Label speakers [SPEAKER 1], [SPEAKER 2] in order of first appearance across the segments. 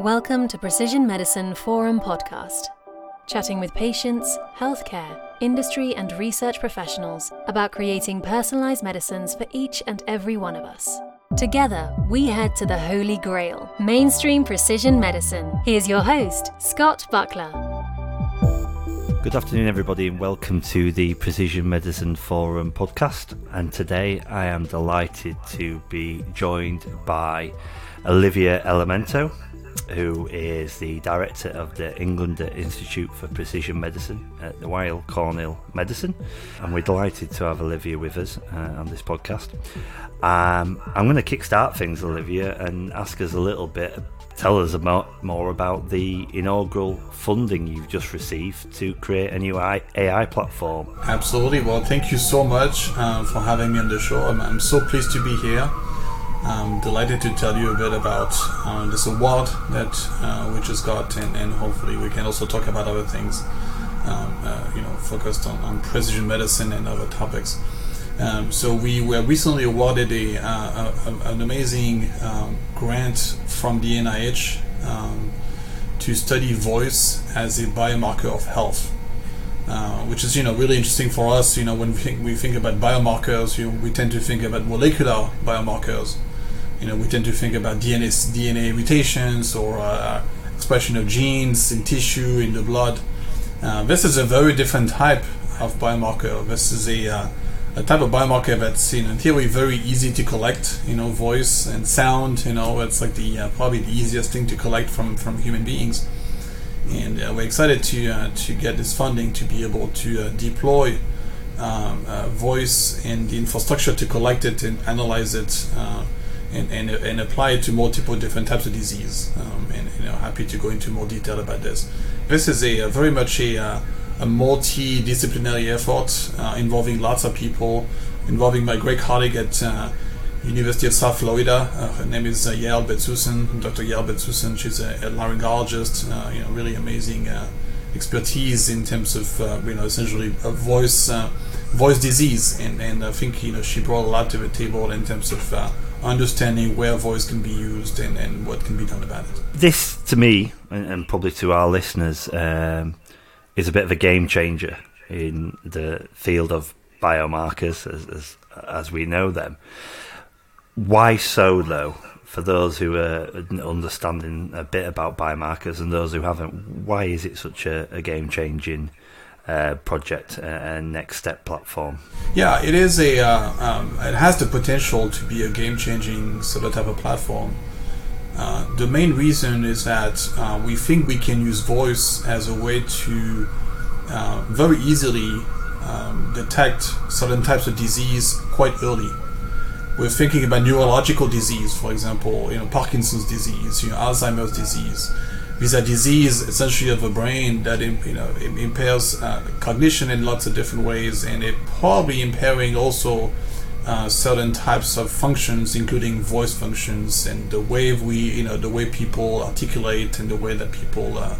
[SPEAKER 1] Welcome to Precision Medicine Forum podcast, chatting with patients, healthcare, industry, and research professionals about creating personalized medicines for each and every one of us. Together, we head to the Holy Grail, mainstream precision medicine. Here's your host, Scott Buckler.
[SPEAKER 2] Good afternoon, everybody, and welcome to the Precision Medicine Forum podcast. And today I am delighted to be joined by Olivier Elemento, who is the director of the Englander Institute for Precision Medicine at the Weill Cornell Medicine. And we're delighted to have Olivier with us uh, on this podcast. Um, I'm going to kickstart things, Olivier, and ask us a little bit. Tell us about, more about the inaugural funding you've just received to create a new AI platform.
[SPEAKER 3] Absolutely. Well, thank you so much uh, for having me on the show. I'm, I'm so pleased to be here. I'm delighted to tell you a bit about uh, this award that uh, we just got, and, and, hopefully we can also talk about other things, um, uh, you know, focused on, on, precision medicine and other topics. Um, so we were recently awarded a, uh, a an amazing um, grant from the NIH um, to study voice as a biomarker of health. Uh, which is you know really interesting for us. You know when we think, we think about biomarkers, you know, we tend to think about molecular biomarkers, you know, we tend to think about DNA, DNA mutations or uh, expression of genes in tissue, in the blood. Uh, this is a very different type of biomarker. This is a, uh, a type of biomarker that's, you know, in theory, very easy to collect. You know, voice and sound. You know, it's like the uh, probably the easiest thing to collect from from human beings. And uh, we're excited to uh, to get this funding to be able to deploy. Um, voice and the infrastructure to collect it and analyze it and, and, and apply it to multiple different types of disease. Um, and you know, happy to go into more detail about this. This is a, a very much a, uh, a multidisciplinary effort uh, involving lots of people, involving my great colleague at uh, University of South Florida. Uh, her name is uh, Yael Bensoussan, Dr. Yael Bensoussan. She's a, a laryngologist, uh, you know, really amazing expertise in terms of you know essentially a voice voice disease, and, and I think you know she brought a lot to the table in terms of understanding where voice can be used and, and what can be done about it.
[SPEAKER 2] This, to me, and, and probably to our listeners, um, is a bit of a game changer in the field of biomarkers as, as, as we know them. Why so, though? For those who are understanding a bit about biomarkers and those who haven't, why is it such a, a game changing uh, project and next step platform?
[SPEAKER 3] Yeah, it is a. Uh, um, it has the potential to be a game changing sort of type of platform. Uh, the main reason is that uh, we think we can use voice as a way to uh, very easily um, detect certain types of disease quite early. We're thinking about neurological disease, for example, you know, Parkinson's disease, you know, Alzheimer's disease. Is a disease essentially of the brain that you know impairs uh, cognition in lots of different ways, and it probably impairing also uh, certain types of functions, including voice functions and the way we you know the way people articulate and the way that people uh,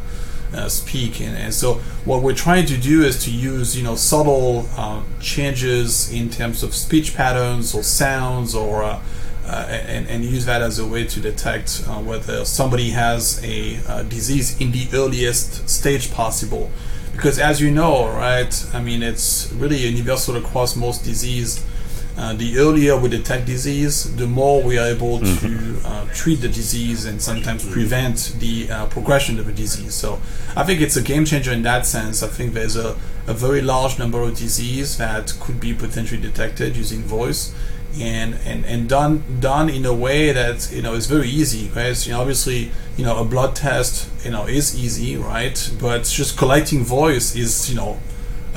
[SPEAKER 3] uh, speak. And, and, so what we're trying to do is to use you know subtle uh, changes in terms of speech patterns or sounds or uh, uh, and, and, use that as a way to detect uh, whether somebody has a disease in the earliest stage possible. Because as you know, right, I mean, it's really universal across most disease. Uh, the earlier we detect disease, the more we are able mm-hmm. to uh, treat the disease and sometimes prevent the uh, progression of the disease. So I think it's a game changer in that sense. I think there's a, a very large number of disease that could be potentially detected using voice and, and, and done done in a way that you know is very easy right you know, obviously you know a blood test you know is easy right but just collecting voice is you know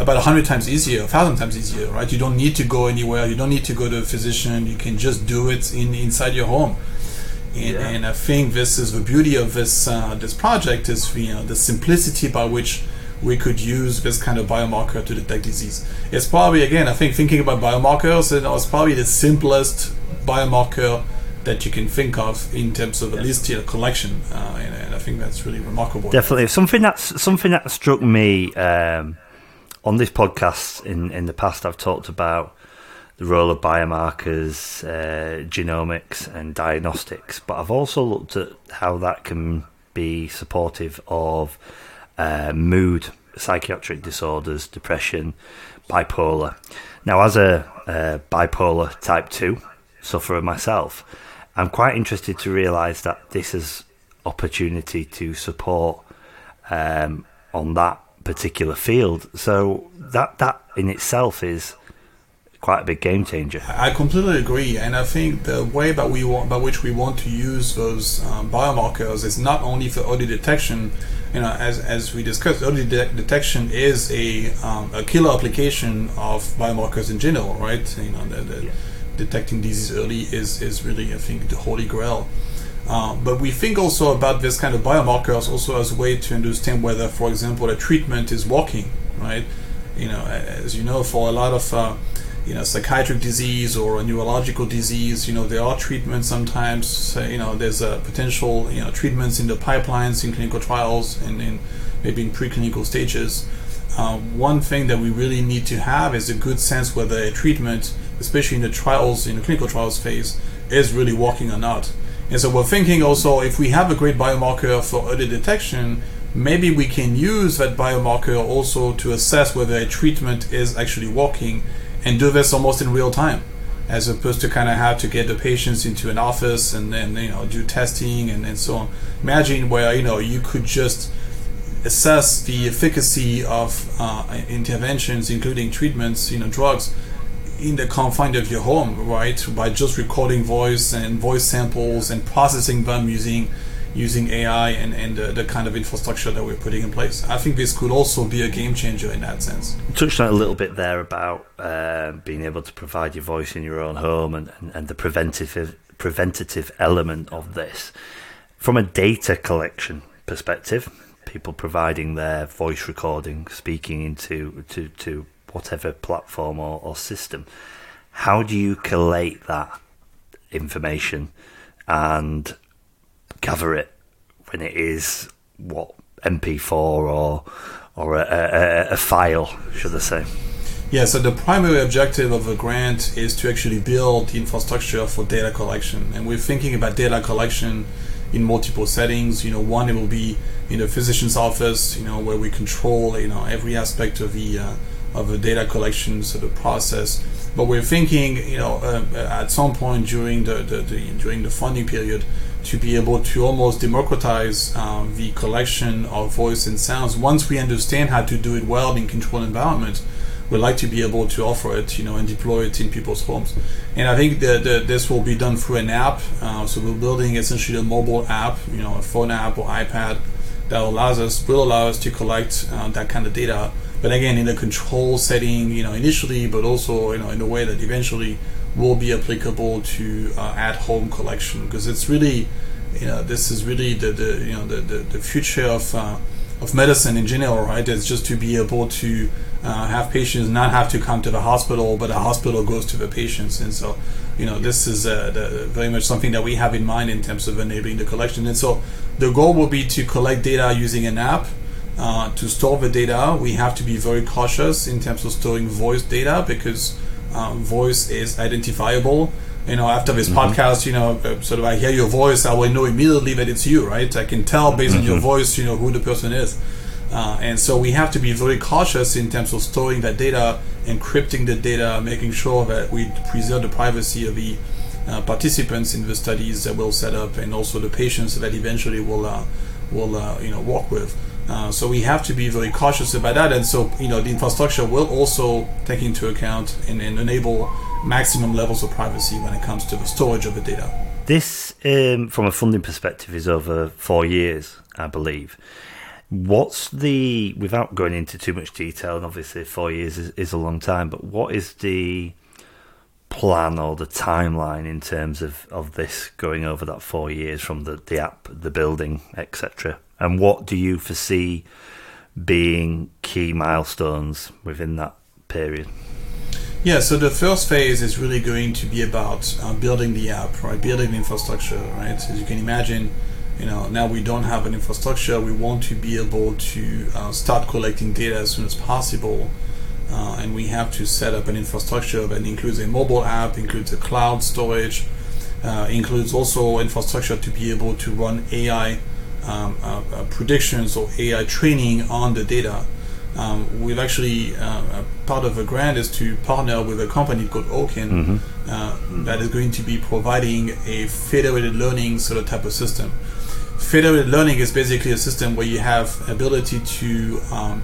[SPEAKER 3] about a hundred times easier a thousand times easier right? You don't need to go anywhere. You don't need to go to a physician. You can just do it in inside your home. And, yeah. and I think this is the beauty of this uh, this project is you know the simplicity by which we could use this kind of biomarker to detect disease. It's probably, again, I think thinking about biomarkers, you know, it's probably the simplest biomarker that you can think of in terms of at least a collection, uh, and, and, I think that's really remarkable.
[SPEAKER 2] Definitely, something that's something that struck me um, on this podcast in in the past. I've talked about the role of biomarkers, uh, genomics, and diagnostics, but I've also looked at how that can be supportive of uh, mood, psychiatric disorders, depression, bipolar. Now, as a bipolar type 2 sufferer myself, I'm quite interested to realise that this is opportunity to support um, on that particular field. So that that in itself is quite a big game changer.
[SPEAKER 3] I completely agree, and I think the way that we want, by which we want to use those um, biomarkers is not only for early detection. You know, as, as we discussed, early de- detection is a um, a killer application of biomarkers in general, right? You know, the, the yeah. detecting disease early is is really, I think, the holy grail. Uh, but we think also about this kind of biomarkers also as a way to understand whether, for example, a treatment is working, right? You know, as you know, for a lot of uh, you know psychiatric disease or a neurological disease, you know, there are treatments sometimes. you know, there's a potential you know treatments in the pipelines in clinical trials and in maybe in preclinical stages. Uh, one thing that we really need to have is a good sense whether a treatment, especially in the trials, in the clinical trials phase, is really working or not. And so we're thinking also if we have a great biomarker for early detection, maybe we can use that biomarker also to assess whether a treatment is actually working and do this almost in real time as opposed to kind of have to get the patients into an office and then you know do testing and, and so on. Imagine where you know you could just assess the efficacy of uh, interventions including treatments you know drugs in the confines of your home, right? By just recording voice and voice samples and processing them using using AI and, and the, the, kind of infrastructure that we're putting in place. I think this could also be a game changer in that sense.
[SPEAKER 2] You touched on a little bit there about uh, being able to provide your voice in your own home and, and, and the preventative preventative element of this. From a data collection perspective, people providing their voice recording, speaking into to, to whatever platform or, or system, how do you collate that information and gather it when it is what MP4 or or a, a, a, file, should I say?
[SPEAKER 3] Yeah, so the primary objective of the grant is to actually build the infrastructure for data collection, and we're thinking about data collection in multiple settings. You know, one it will be in a physician's office, you know, where we control you know every aspect of the uh, of the data collection sort of process. But we're thinking, you know, uh, at some point during the, the, the, during the funding period, to be able to almost democratize um, the collection of voice and sounds. Once we understand how to do it well in controlled environments, we'd like to be able to offer it, you know, and deploy it in people's homes. And I think that, that this will be done through an app. Uh, so we're building essentially a mobile app, you know, a phone app or iPad that allows us will allow us to collect uh, that kind of data but again in a control setting you know initially but also you know in a way that eventually will be applicable to uh, at home collection. Because it's really you know this is really the, the you know the, the, the future of uh, of medicine in general right? It's just to be able to uh, have patients not have to come to the hospital but the hospital goes to the patients. And so you know this is uh, the, very much something that we have in mind in terms of enabling the collection. And so the goal will be to collect data using an app uh, to store the data, we have to be very cautious in terms of storing voice data because um, voice is identifiable. You know, after this mm-hmm. podcast, you know, uh, sort of I hear your voice, I will know immediately that it's you, right? I can tell based mm-hmm. on your mm-hmm. voice, you know, who the person is. Uh, and so we have to be very cautious in terms of storing that data, encrypting the data, making sure that we preserve the privacy of the uh, participants in the studies that we'll set up, and also the patients that eventually will uh, will uh, you know work with. Uh, so we have to be very cautious about that, and so you know the infrastructure will also take into account and, and enable maximum levels of privacy when it comes to the storage of the data.
[SPEAKER 2] This, um, from a funding perspective, is over four years, I believe. What's the, without going into too much detail, and obviously four years is, is a long time, but what is the plan or the timeline in terms of, of this going over that four years from the, the app, the building, etc.? And what do you foresee being key milestones within that period?
[SPEAKER 3] Yeah, so the first phase is really going to be about uh, building the app, right? Building the infrastructure, right? As you can imagine, you know, now we don't have an infrastructure. We want to be able to uh, start collecting data as soon as possible. Uh, and we have to set up an infrastructure that includes a mobile app, includes a cloud storage, uh, includes also infrastructure to be able to run AI um, uh, uh, predictions or AI training on the data. Um, we've actually uh, part of a grant is to partner with a company called Owkin mm-hmm. uh, that is going to be providing a federated learning sort of type of system. Federated learning is basically a system where you have ability to um,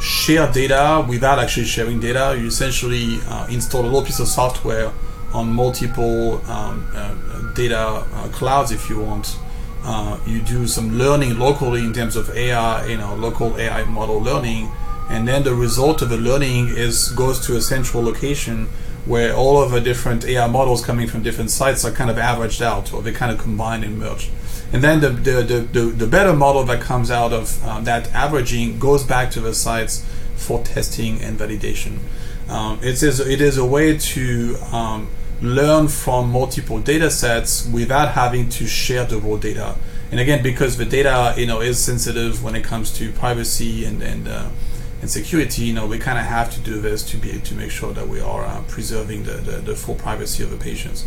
[SPEAKER 3] share data without actually sharing data. You essentially uh, install a little piece of software on multiple um, uh, data uh, clouds if you want. Uh, you do some learning locally in terms of AI, you know, local AI model learning, and then the result of the learning is goes to a central location where all of the different AI models coming from different sites are kind of averaged out or they kind of combine and merge. And then the, the, the, the, the better model that comes out of um, that averaging goes back to the sites for testing and validation. Um, it, is, it is a way to um, learn from multiple data sets without having to share the raw data. And again, because the data you know is sensitive when it comes to privacy and and, uh, and security, you know we kind of have to do this to be to make sure that we are uh, preserving the, the, the, full privacy of the patients.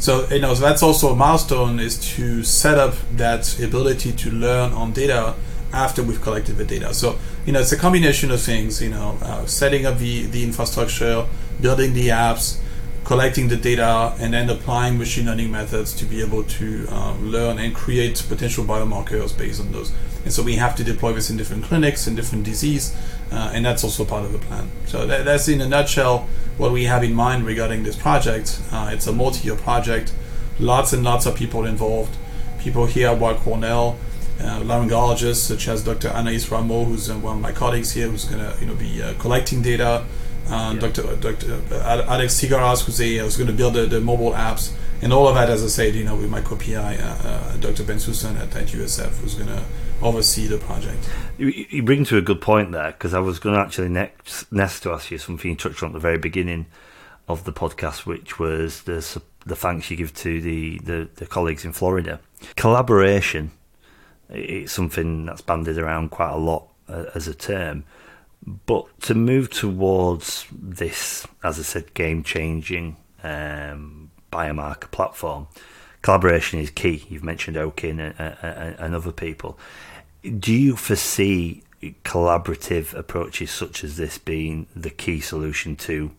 [SPEAKER 3] So you know so that's also a milestone is to set up that ability to learn on data after we've collected the data. So you know it's a combination of things. You know, uh, setting up the the infrastructure, building the apps collecting the data and then applying machine learning methods to be able to um, learn and create potential biomarkers based on those. And so we have to deploy this in different clinics in different disease, uh, and that's also part of the plan. So that, that's in a nutshell what we have in mind regarding this project. Uh, it's a multi-year project, lots and lots of people involved. People here at Cornell, uh, laryngologists such as Dr. Anaïs Rameau, who's uh, one of my colleagues here, who's going to you know be uh, collecting data uh, yeah. Dr. Dr. Alex Sigaras, who's, a, who's going to build the, the, mobile apps, and all of that, as I said, you know, with my co-PI, uh, uh Dr. Bensoussan at, at USF, who's going to oversee the project.
[SPEAKER 2] You, you bring to a good point there because I was going to actually next next to ask you something you touched on at the very beginning of the podcast, which was the the thanks you give to the, the, the colleagues in Florida. Collaboration, it's something that's bandied around quite a lot uh, as a term. But to move towards this, as I said, game changing um, biomarker platform, collaboration is key. You've mentioned Owkin and, and, and other people. Do you foresee collaborative approaches such as this being the key solution to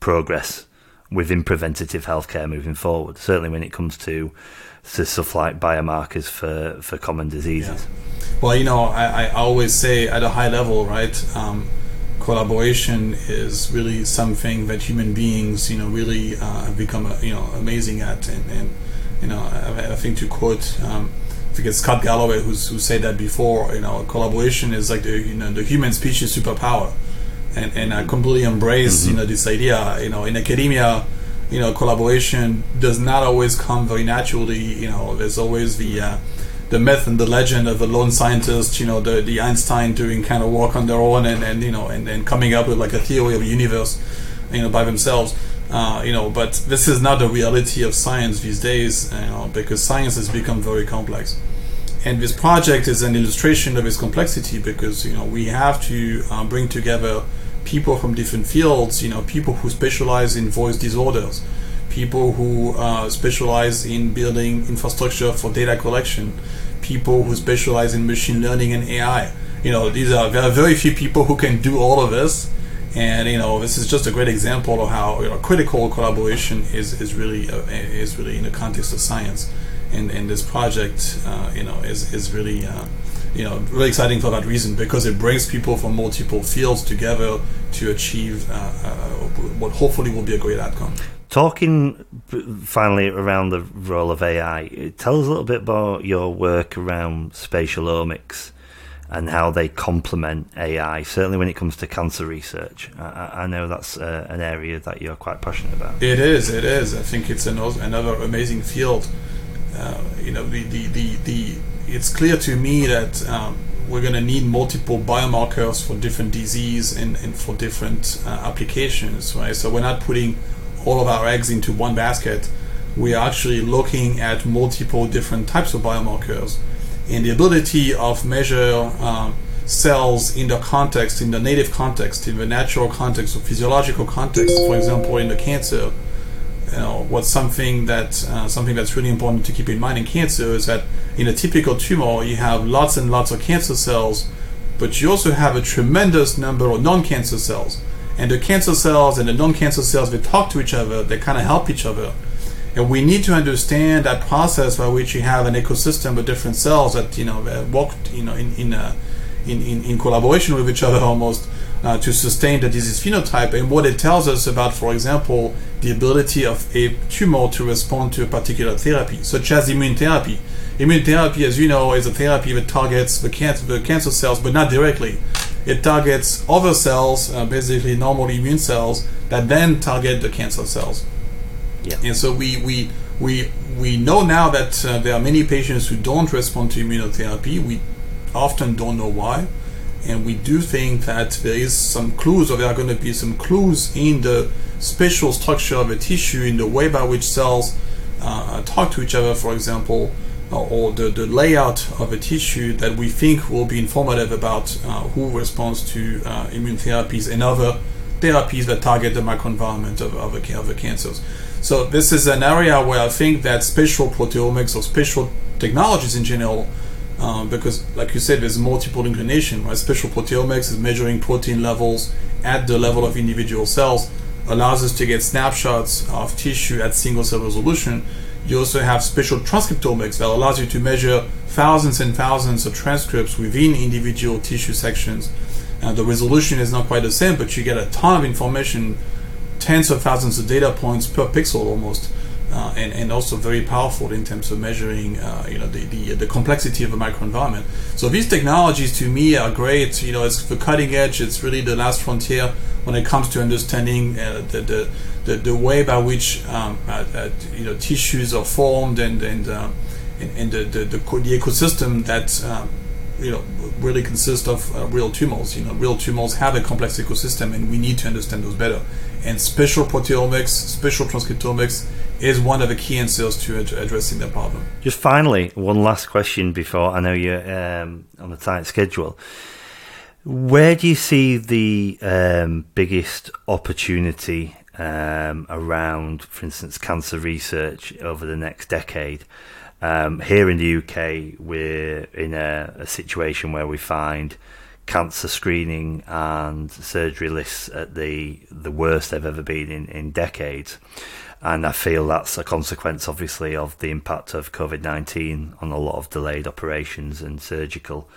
[SPEAKER 2] progress within preventative healthcare moving forward? Certainly when it comes to, to stuff like biomarkers for, for common diseases.
[SPEAKER 3] Yeah. Well, you know, I, I always say at a high level, right? Um, collaboration is really something that human beings, you know, really uh, become, uh, you know, amazing at. And, and you know, I, I, think to quote, um, I think it's Scott Galloway who's, who said that before. You know, collaboration is like the you know the human species superpower, and and I completely embrace mm-hmm. you know this idea. You know, in academia, you know, collaboration does not always come very naturally. You know, there's always the uh, the myth and the legend of a lone scientist, you know, the, the Einstein doing kind of work on their own and, and you know, and, and coming up with like a theory of a universe, you know, by themselves. Uh, you know, but this is not the reality of science these days, you know, because science has become very complex. And this project is an illustration of its complexity because, you know, we have to uh, bring together people from different fields, you know, people who specialize in voice disorders, people who uh, specialize in building infrastructure for data collection, people who specialize in machine learning and AI. You know, these are there are very few people who can do all of this, and you know, this is just a great example of how you know, critical collaboration is is really uh, is really in the context of science, and and this project, uh, you know, is is really. You know, really exciting for that reason because it brings people from multiple fields together to achieve uh, uh, what hopefully will be a great outcome.
[SPEAKER 2] Talking finally around the role of AI, tell us a little bit about your work around spatial omics and how they complement AI, certainly when it comes to cancer research. I, I know that's uh, an area that you're quite passionate about.
[SPEAKER 3] It is, it is. I think it's another, another amazing field. Uh, you know, the, the, the, the, it's clear to me that um, we're going to need multiple biomarkers for different disease and, and for different uh, applications, right? So we're not putting all of our eggs into one basket, we are actually looking at multiple different types of biomarkers. And the ability of measure um, cells in the context, in the native context, in the natural context or physiological context, for example, in the cancer, you know, what's something that uh, something that's really important to keep in mind in cancer is that in a typical tumor, you have lots and lots of cancer cells, but you also have a tremendous number of non-cancer cells. And the cancer cells and the non-cancer cells, they talk to each other, they kind of help each other. And we need to understand that process by which you have an ecosystem of different cells that you know work you know in in, uh, in, in, in collaboration with each other almost uh, to sustain the disease phenotype and what it tells us about, for example, the ability of a tumor to respond to a particular therapy, such as immune therapy. Immune therapy, as you know, is a therapy that targets the cancer, the cancer cells, but not directly. It targets other cells, uh, basically normal immune cells, that then target the cancer cells.
[SPEAKER 2] Yeah.
[SPEAKER 3] And so we we we we know now that uh, there are many patients who don't respond to immunotherapy. We often don't know why, and we do think that there is some clues, or there are going to be some clues in the spatial structure of a tissue, in the way by which cells uh, talk to each other, for example, or the, the layout of a tissue that we think will be informative about uh, who responds to uh, immune therapies and other therapies that target the microenvironment of, of, of the cancers. So this is an area where I think that spatial proteomics or spatial technologies in general, um, because like you said, there's multiple inclination. Right? Spatial proteomics is measuring protein levels at the level of individual cells, allows us to get snapshots of tissue at single cell resolution. You also have spatial transcriptomics that allows you to measure thousands and thousands of transcripts within individual tissue sections. Uh, the resolution is not quite the same, but you get a ton of information tens of thousands of data points per pixel almost. Uh, and, and also very powerful in terms of measuring uh, you know the, the, the complexity of a microenvironment. So these technologies to me are great. You know, it's the cutting edge. It's really the last frontier when it comes to understanding uh, the, the, the, the way by which um, uh, uh, you know tissues are formed and and uh, and, and the, the, the, the ecosystem that um, you know really consists of uh, real tumors. You know, real tumors have a complex ecosystem, and we need to understand those better. And spatial proteomics, spatial transcriptomics is one of the key answers to ad- addressing that problem.
[SPEAKER 2] Just finally, one last question before I know you're um, on a tight schedule. Where do you see the um, biggest opportunity um, around, for instance, cancer research over the next decade? Um, here in the UK, we're in a, a, situation where we find cancer screening and surgery lists at the the worst they've ever been in, in decades. And I feel that's a consequence, obviously, of the impact of COVID 19 on a lot of delayed operations and surgical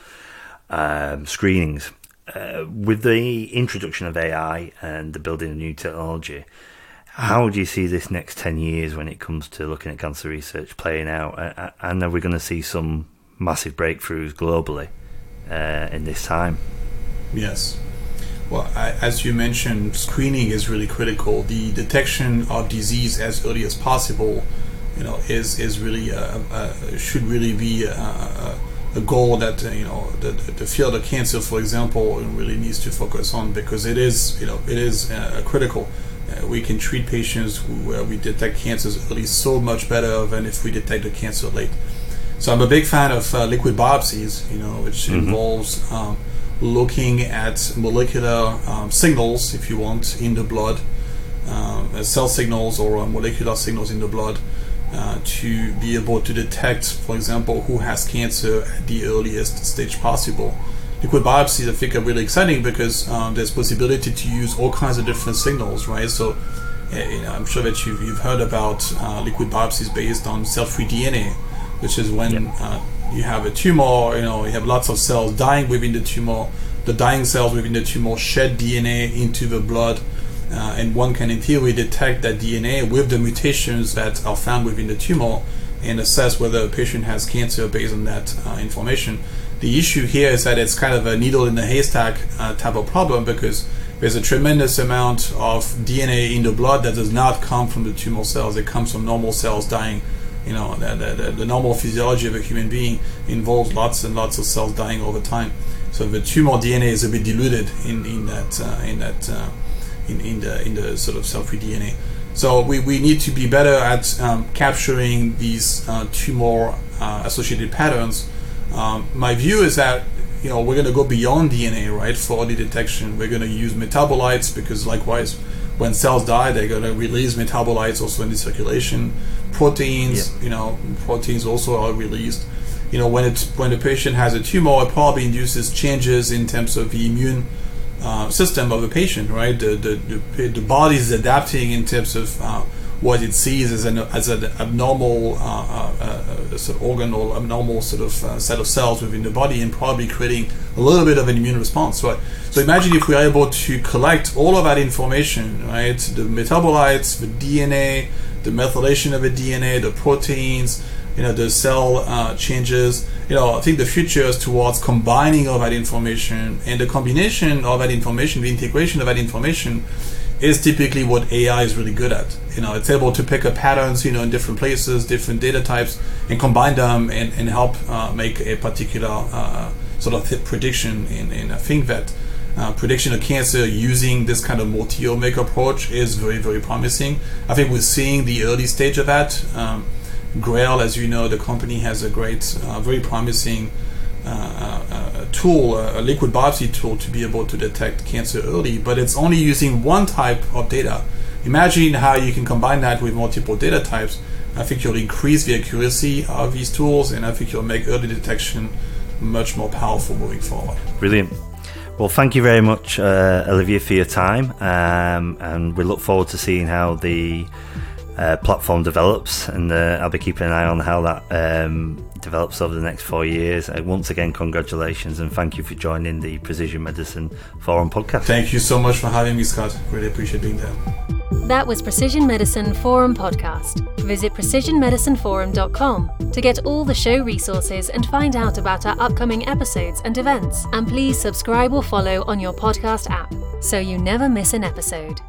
[SPEAKER 2] um, screenings. Uh, with the introduction of AI and the building of new technology, how do you see this next 10 years when it comes to looking at cancer research playing out? And are we going to see some massive breakthroughs globally uh, in this time?
[SPEAKER 3] Yes. Well, I, as you mentioned, screening is really critical. The detection of disease as early as possible, you know, is is really uh, uh, should really be a, a goal that uh, you know the, the field of cancer, for example, really needs to focus on because it is you know it is uh, critical uh, we can treat patients where we detect cancers early so much better than if we detect the cancer late. So I'm a big fan of uh, liquid biopsies, you know, which mm-hmm. involves um, looking at molecular um, signals, if you want, in the blood, um, cell signals or uh, molecular signals in the blood. Uh, to be able to detect, for example, who has cancer at the earliest stage possible liquid biopsies I think are really exciting because um, there's possibility to use all kinds of different signals, right? So eh, you know, I'm sure that you've, you've heard about uh, liquid biopsies based on cell-free DNA, which is when yep. uh, you have a tumor, you know, you have lots of cells dying within the tumor. The dying cells within the tumor shed DNA into the blood, uh, and one can, in theory, detect that DNA with the mutations that are found within the tumor and assess whether a patient has cancer based on that uh, information. The issue here is that it's kind of a needle in the haystack uh, type of problem because there's a tremendous amount of DNA in the blood that does not come from the tumor cells. It comes from normal cells dying. You know, the, the, the normal physiology of a human being involves lots and lots of cells dying over time. So the tumor DNA is a bit diluted in, in that uh, in that uh, in, in the in the sort of cell-free DNA. So we, we need to be better at um, capturing these uh, tumor uh, associated patterns um, my view is that you know we're going to go beyond DNA, right, for the detection. We're going to use metabolites because likewise, when cells die, they're going to release metabolites also in the circulation. Proteins, yeah. you know, proteins also are released. you know, when it's when the patient has a tumor, it probably induces changes in terms of the immune uh, system of the patient, right? The, the, the, body is adapting in terms of uh, what it sees as an as an abnormal uh, uh, uh sort of organ or abnormal sort of set of cells within the body, and probably creating a little bit of an immune response. Right. So imagine if we are able to collect all of that information, right? The metabolites, the DNA, the methylation of the DNA, the proteins, you know, the cell uh, changes. You know, I think the future is towards combining all that information, and the combination of that information, the integration of that information, is typically what AI is really good at. You know, it's able to pick up patterns, you know, in different places, different data types, and combine them and, and help uh, make a particular uh, sort of prediction. In I think that uh, prediction of cancer using this kind of multi-omic approach is very, very promising. I think we're seeing the early stage of that. Um, Grail, as you know, the company has a great, uh, very promising uh, uh, tool, a liquid biopsy tool, to be able to detect cancer early, but it's only using one type of data. Imagine how you can combine that with multiple data types. I think you'll increase the accuracy of these tools, and I think you'll make early detection much more powerful moving forward.
[SPEAKER 2] Brilliant. Well, thank you very much, uh, Olivier, for your time, um, and we look forward to seeing how the uh, platform develops, and uh, I'll be keeping an eye on how that um, develops over the next four years. Uh, once again, congratulations and thank you for joining the Precision Medicine Forum podcast.
[SPEAKER 3] Thank you so much for having me, Scott. Really appreciate being there.
[SPEAKER 1] That was Precision Medicine Forum podcast. Visit precisionmedicineforum.com to get all the show resources and find out about our upcoming episodes and events. And please subscribe or follow on your podcast app so you never miss an episode.